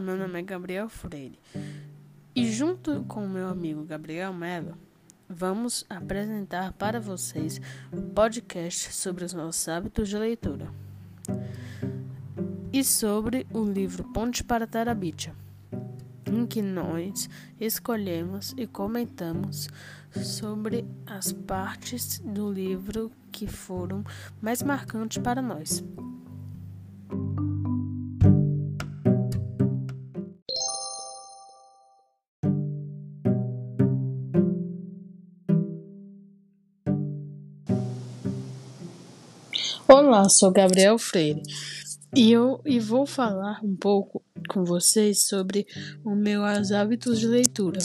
Meu nome é Gabriel Freire e, junto com meu amigo Gabriel Mello, vamos apresentar para vocês um podcast sobre os nossos hábitos de leitura e sobre o livro Ponte para Tarabitia, em que nós escolhemos e comentamos sobre as partes do livro que foram mais marcantes para nós. Olá, sou Gabriel Freire e eu e vou falar um pouco com vocês sobre os meus hábitos de leitura.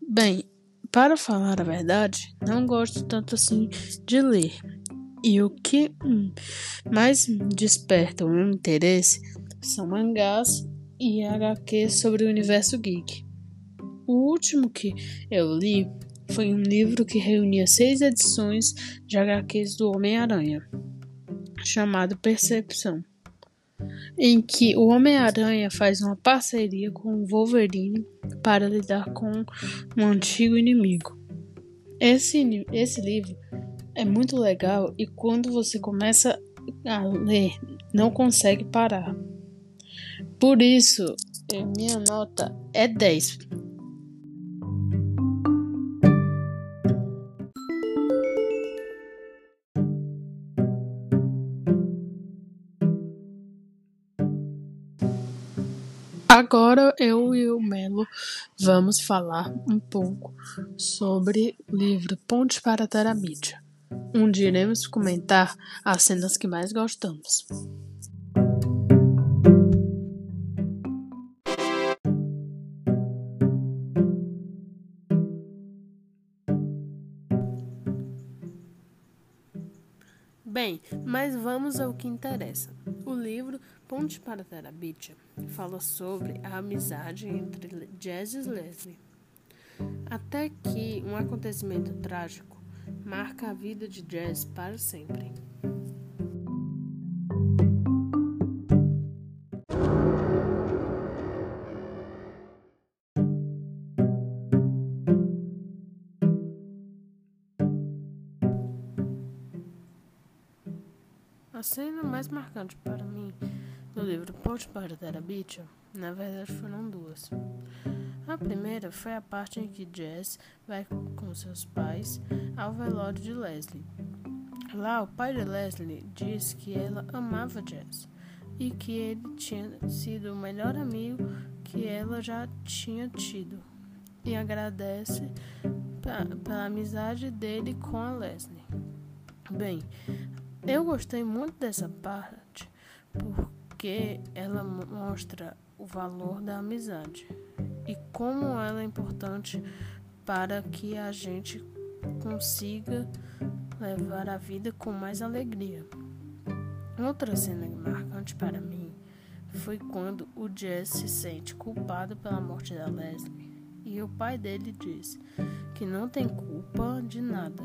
Bem, para falar a verdade, não gosto tanto assim de ler. E o que mais desperta o meu interesse são mangás e HQs sobre o universo geek. O último que eu li foi um livro que reunia seis edições de HQs do Homem-Aranha chamado Percepção, em que o Homem-Aranha faz uma parceria com o Wolverine para lidar com um antigo inimigo. Esse, esse livro é muito legal e quando você começa a ler, não consegue parar. Por isso, minha nota é 10. Agora eu e o Melo vamos falar um pouco sobre o livro Ponte para Taramídia, onde iremos comentar as cenas que mais gostamos. Bem, mas vamos ao que interessa. O livro Ponte para Terabitia fala sobre a amizade entre Jazz e Leslie. Até que um acontecimento trágico marca a vida de Jazz para sempre. A cena mais marcante para mim no livro Ponte para Terabitia, na verdade foram duas. A primeira foi a parte em que Jess vai com seus pais ao velório de Leslie. Lá, o pai de Leslie diz que ela amava Jess e que ele tinha sido o melhor amigo que ela já tinha tido e agradece pela amizade dele com a Leslie. Bem, eu gostei muito dessa parte porque ela mostra o valor da amizade e como ela é importante para que a gente consiga levar a vida com mais alegria. Outra cena marcante para mim foi quando o Jess se sente culpado pela morte da Leslie e o pai dele diz que não tem culpa de nada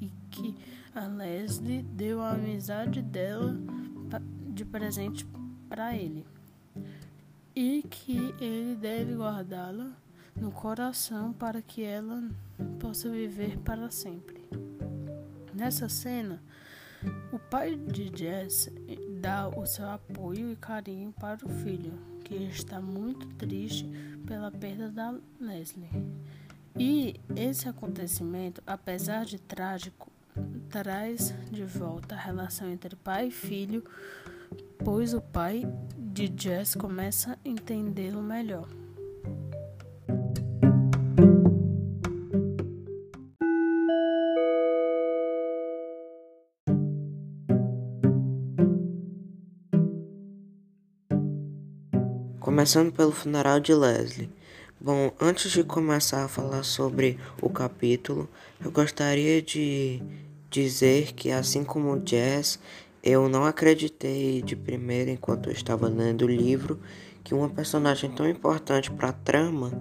e que a Leslie deu a amizade dela de presente para ele e que ele deve guardá-la no coração para que ela possa viver para sempre. Nessa cena, o pai de Jess dá o seu apoio e carinho para o filho, que está muito triste pela perda da Leslie. E esse acontecimento, apesar de trágico, traz de volta a relação entre pai e filho, pois o pai de Jess começa a entendê-lo melhor. Começando pelo funeral de Leslie. Bom, antes de começar a falar sobre o capítulo, eu gostaria de dizer que, assim como Jazz, eu não acreditei de primeira, enquanto eu estava lendo o livro, que uma personagem tão importante para a trama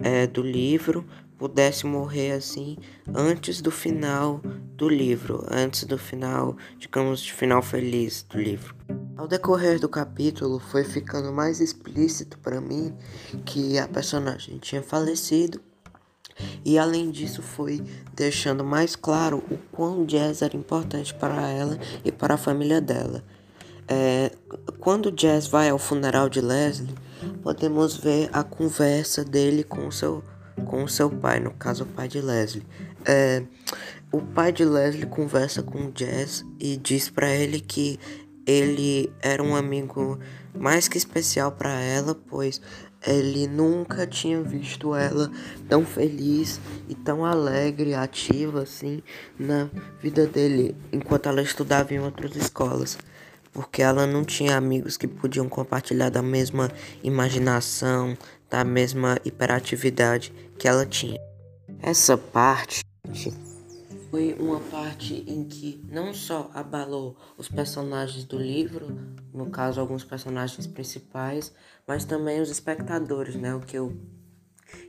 é, do livro pudesse morrer assim antes do final do livro, antes do final, digamos, de final feliz do livro. Ao decorrer do capítulo, foi ficando mais explícito para mim que a personagem tinha falecido, e além disso, foi deixando mais claro o quão Jazz era importante para ela e para a família dela. É, quando Jazz vai ao funeral de Leslie, podemos ver a conversa dele com o seu, com o seu pai, no caso, o pai de Leslie. É, o pai de Leslie conversa com Jazz e diz para ele que ele era um amigo mais que especial para ela, pois ele nunca tinha visto ela tão feliz e tão alegre, ativa assim na vida dele enquanto ela estudava em outras escolas, porque ela não tinha amigos que podiam compartilhar da mesma imaginação, da mesma hiperatividade que ela tinha. Essa parte foi uma parte em que não só abalou os personagens do livro, no caso alguns personagens principais, mas também os espectadores, né? O que eu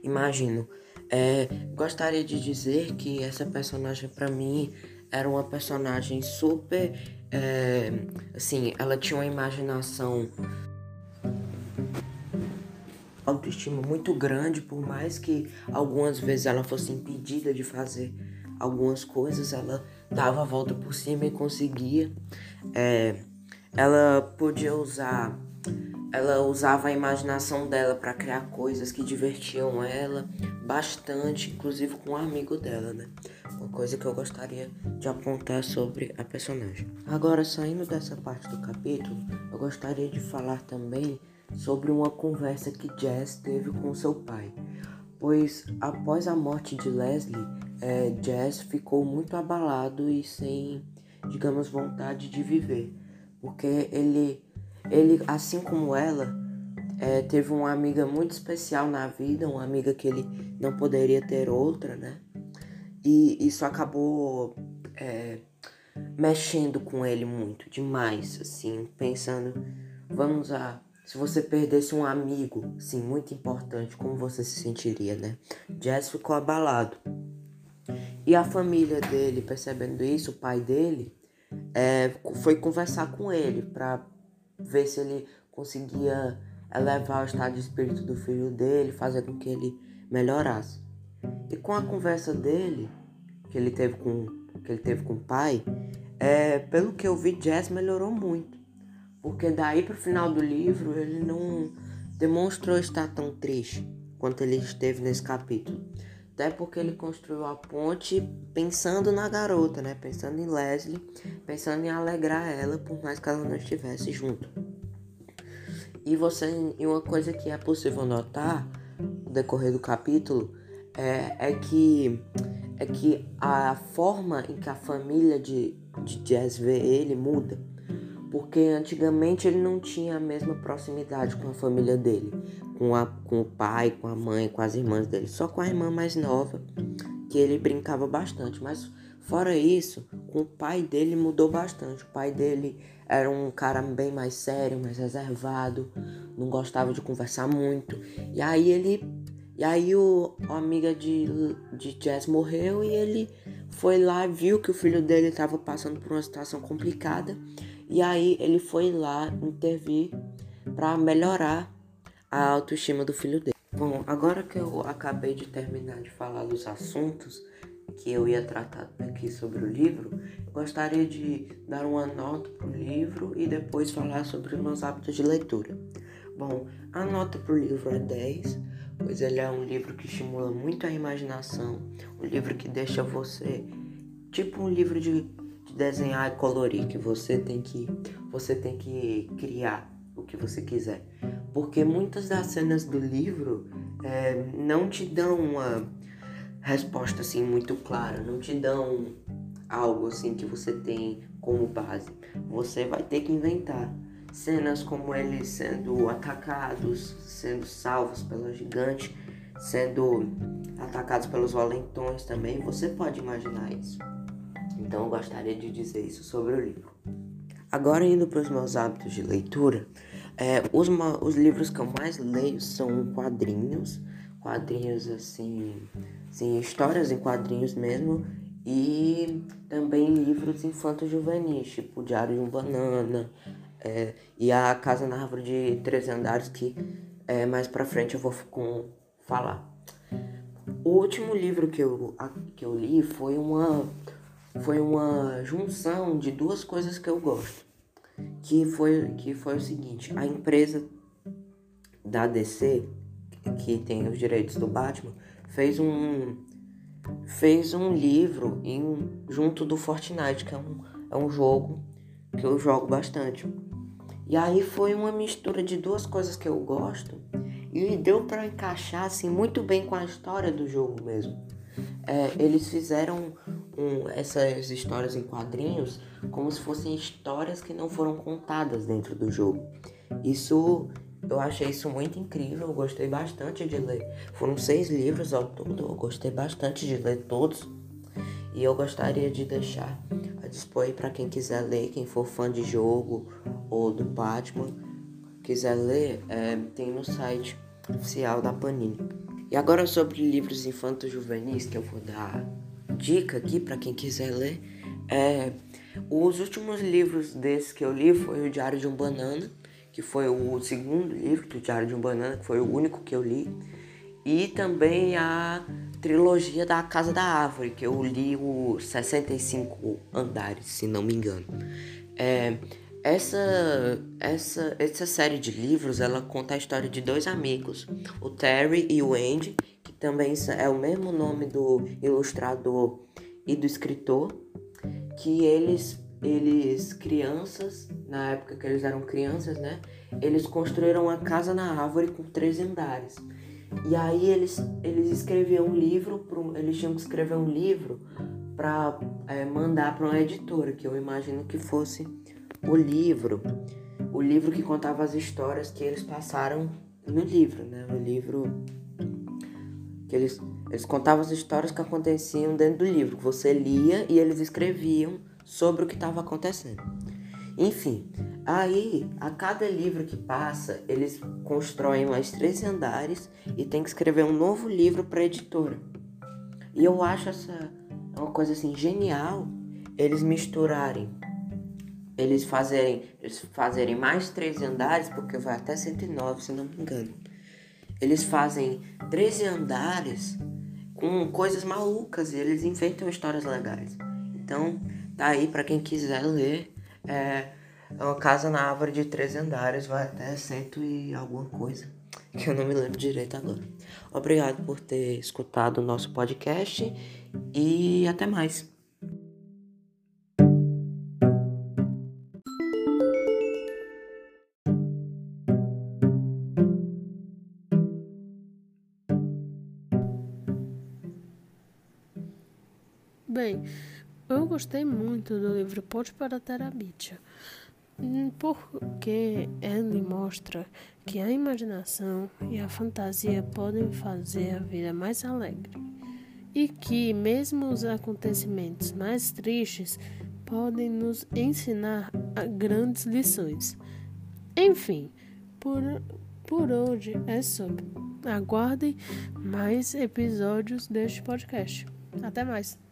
imagino. É, gostaria de dizer que essa personagem para mim era uma personagem super, é, assim, ela tinha uma imaginação autoestima muito grande, por mais que algumas vezes ela fosse impedida de fazer algumas coisas, ela dava a volta por cima e conseguia. É, ela podia usar, ela usava a imaginação dela para criar coisas que divertiam ela bastante, inclusive com um amigo dela, né? Uma coisa que eu gostaria de apontar sobre a personagem. Agora, saindo dessa parte do capítulo, eu gostaria de falar também sobre uma conversa que Jazz teve com seu pai pois após a morte de Leslie, é, Jazz ficou muito abalado e sem, digamos, vontade de viver, porque ele, ele assim como ela, é, teve uma amiga muito especial na vida, uma amiga que ele não poderia ter outra, né? E isso acabou é, mexendo com ele muito, demais, assim, pensando, vamos a se você perdesse um amigo, sim, muito importante, como você se sentiria, né? Jazz ficou abalado. E a família dele, percebendo isso, o pai dele, é, foi conversar com ele para ver se ele conseguia elevar o estado de espírito do filho dele, fazer com que ele melhorasse. E com a conversa dele, que ele teve com, que ele teve com o pai, é, pelo que eu vi, Jazz melhorou muito. Porque daí pro final do livro ele não demonstrou estar tão triste quanto ele esteve nesse capítulo. Até porque ele construiu a ponte pensando na garota, né? Pensando em Leslie, pensando em alegrar ela, por mais que ela não estivesse junto. E você, e uma coisa que é possível notar no decorrer do capítulo é, é que é que a forma em que a família de, de Jazz vê ele muda porque antigamente ele não tinha a mesma proximidade com a família dele, com, a, com o pai, com a mãe, com as irmãs dele, só com a irmã mais nova, que ele brincava bastante. Mas fora isso, com o pai dele mudou bastante. O pai dele era um cara bem mais sério, mais reservado, não gostava de conversar muito. E aí ele. E aí o, a amiga de, de Jazz morreu e ele foi lá, viu que o filho dele estava passando por uma situação complicada e aí ele foi lá intervir para melhorar a autoestima do filho dele. Bom, agora que eu acabei de terminar de falar dos assuntos que eu ia tratar aqui sobre o livro, gostaria de dar uma nota para o livro e depois falar sobre os meus hábitos de leitura. Bom, a nota para o livro é 10, pois ele é um livro que estimula muito a imaginação, um livro que deixa você tipo um livro de desenhar e colorir, que você tem que você tem que criar o que você quiser, porque muitas das cenas do livro é, não te dão uma resposta assim muito clara, não te dão algo assim que você tem como base. Você vai ter que inventar cenas como eles sendo atacados, sendo salvos pela gigante, sendo atacados pelos valentões também. Você pode imaginar isso. Então eu gostaria de dizer isso sobre o livro. Agora indo para os meus hábitos de leitura, é, os, os livros que eu mais leio são quadrinhos, quadrinhos assim, assim, histórias em quadrinhos mesmo, e também livros infantos juvenis, tipo Diário de um Banana, é, e a Casa na Árvore de Três Andares, que é, mais pra frente eu vou com, falar. O último livro que eu, que eu li foi uma, foi uma junção de duas coisas que eu gosto. Que foi, que foi o seguinte, a empresa da DC, que tem os direitos do Batman, fez um, fez um livro em, junto do Fortnite, que é um, é um jogo que eu jogo bastante. E aí foi uma mistura de duas coisas que eu gosto e deu para encaixar assim muito bem com a história do jogo mesmo. É, eles fizeram um, essas histórias em quadrinhos como se fossem histórias que não foram contadas dentro do jogo. Isso eu achei isso muito incrível, eu gostei bastante de ler. Foram seis livros ao todo, eu gostei bastante de ler todos. E eu gostaria de deixar a dispor para quem quiser ler, quem for fã de jogo ou do Batman, quiser ler, é, tem no site oficial da Panini. E agora sobre livros infantos juvenis que eu vou dar dica aqui para quem quiser ler. É, os últimos livros desses que eu li foi o Diário de um Banana que foi o segundo livro do Diário de um Banana, que foi o único que eu li, e também a trilogia da Casa da Árvore, que eu li os 65 andares, se não me engano. É, essa, essa, essa série de livros, ela conta a história de dois amigos, o Terry e o Andy, também é o mesmo nome do ilustrador e do escritor, que eles eles crianças, na época que eles eram crianças, né? Eles construíram uma casa na árvore com três andares. E aí eles, eles escreviam um livro, pro, eles tinham que escrever um livro para é, mandar para uma editora, que eu imagino que fosse o livro, o livro que contava as histórias que eles passaram no livro, né? O livro que eles, eles contavam as histórias que aconteciam dentro do livro, que você lia e eles escreviam sobre o que estava acontecendo. Enfim, aí a cada livro que passa, eles constroem mais três andares e tem que escrever um novo livro para a editora. E eu acho essa uma coisa assim genial eles misturarem eles fazerem eles fazerem mais três andares porque vai até 109 se não me engano eles fazem 13 andares com coisas malucas e eles inventam histórias legais então Tá aí para quem quiser ler. É, é uma casa na árvore de três andares, vai até cento e alguma coisa, que eu não me lembro direito agora. Obrigado por ter escutado o nosso podcast e até mais. Gostei muito do livro Ponte para Terabitia, porque ele mostra que a imaginação e a fantasia podem fazer a vida mais alegre e que mesmo os acontecimentos mais tristes podem nos ensinar grandes lições. Enfim, por, por hoje é sobre. Aguardem mais episódios deste podcast. Até mais.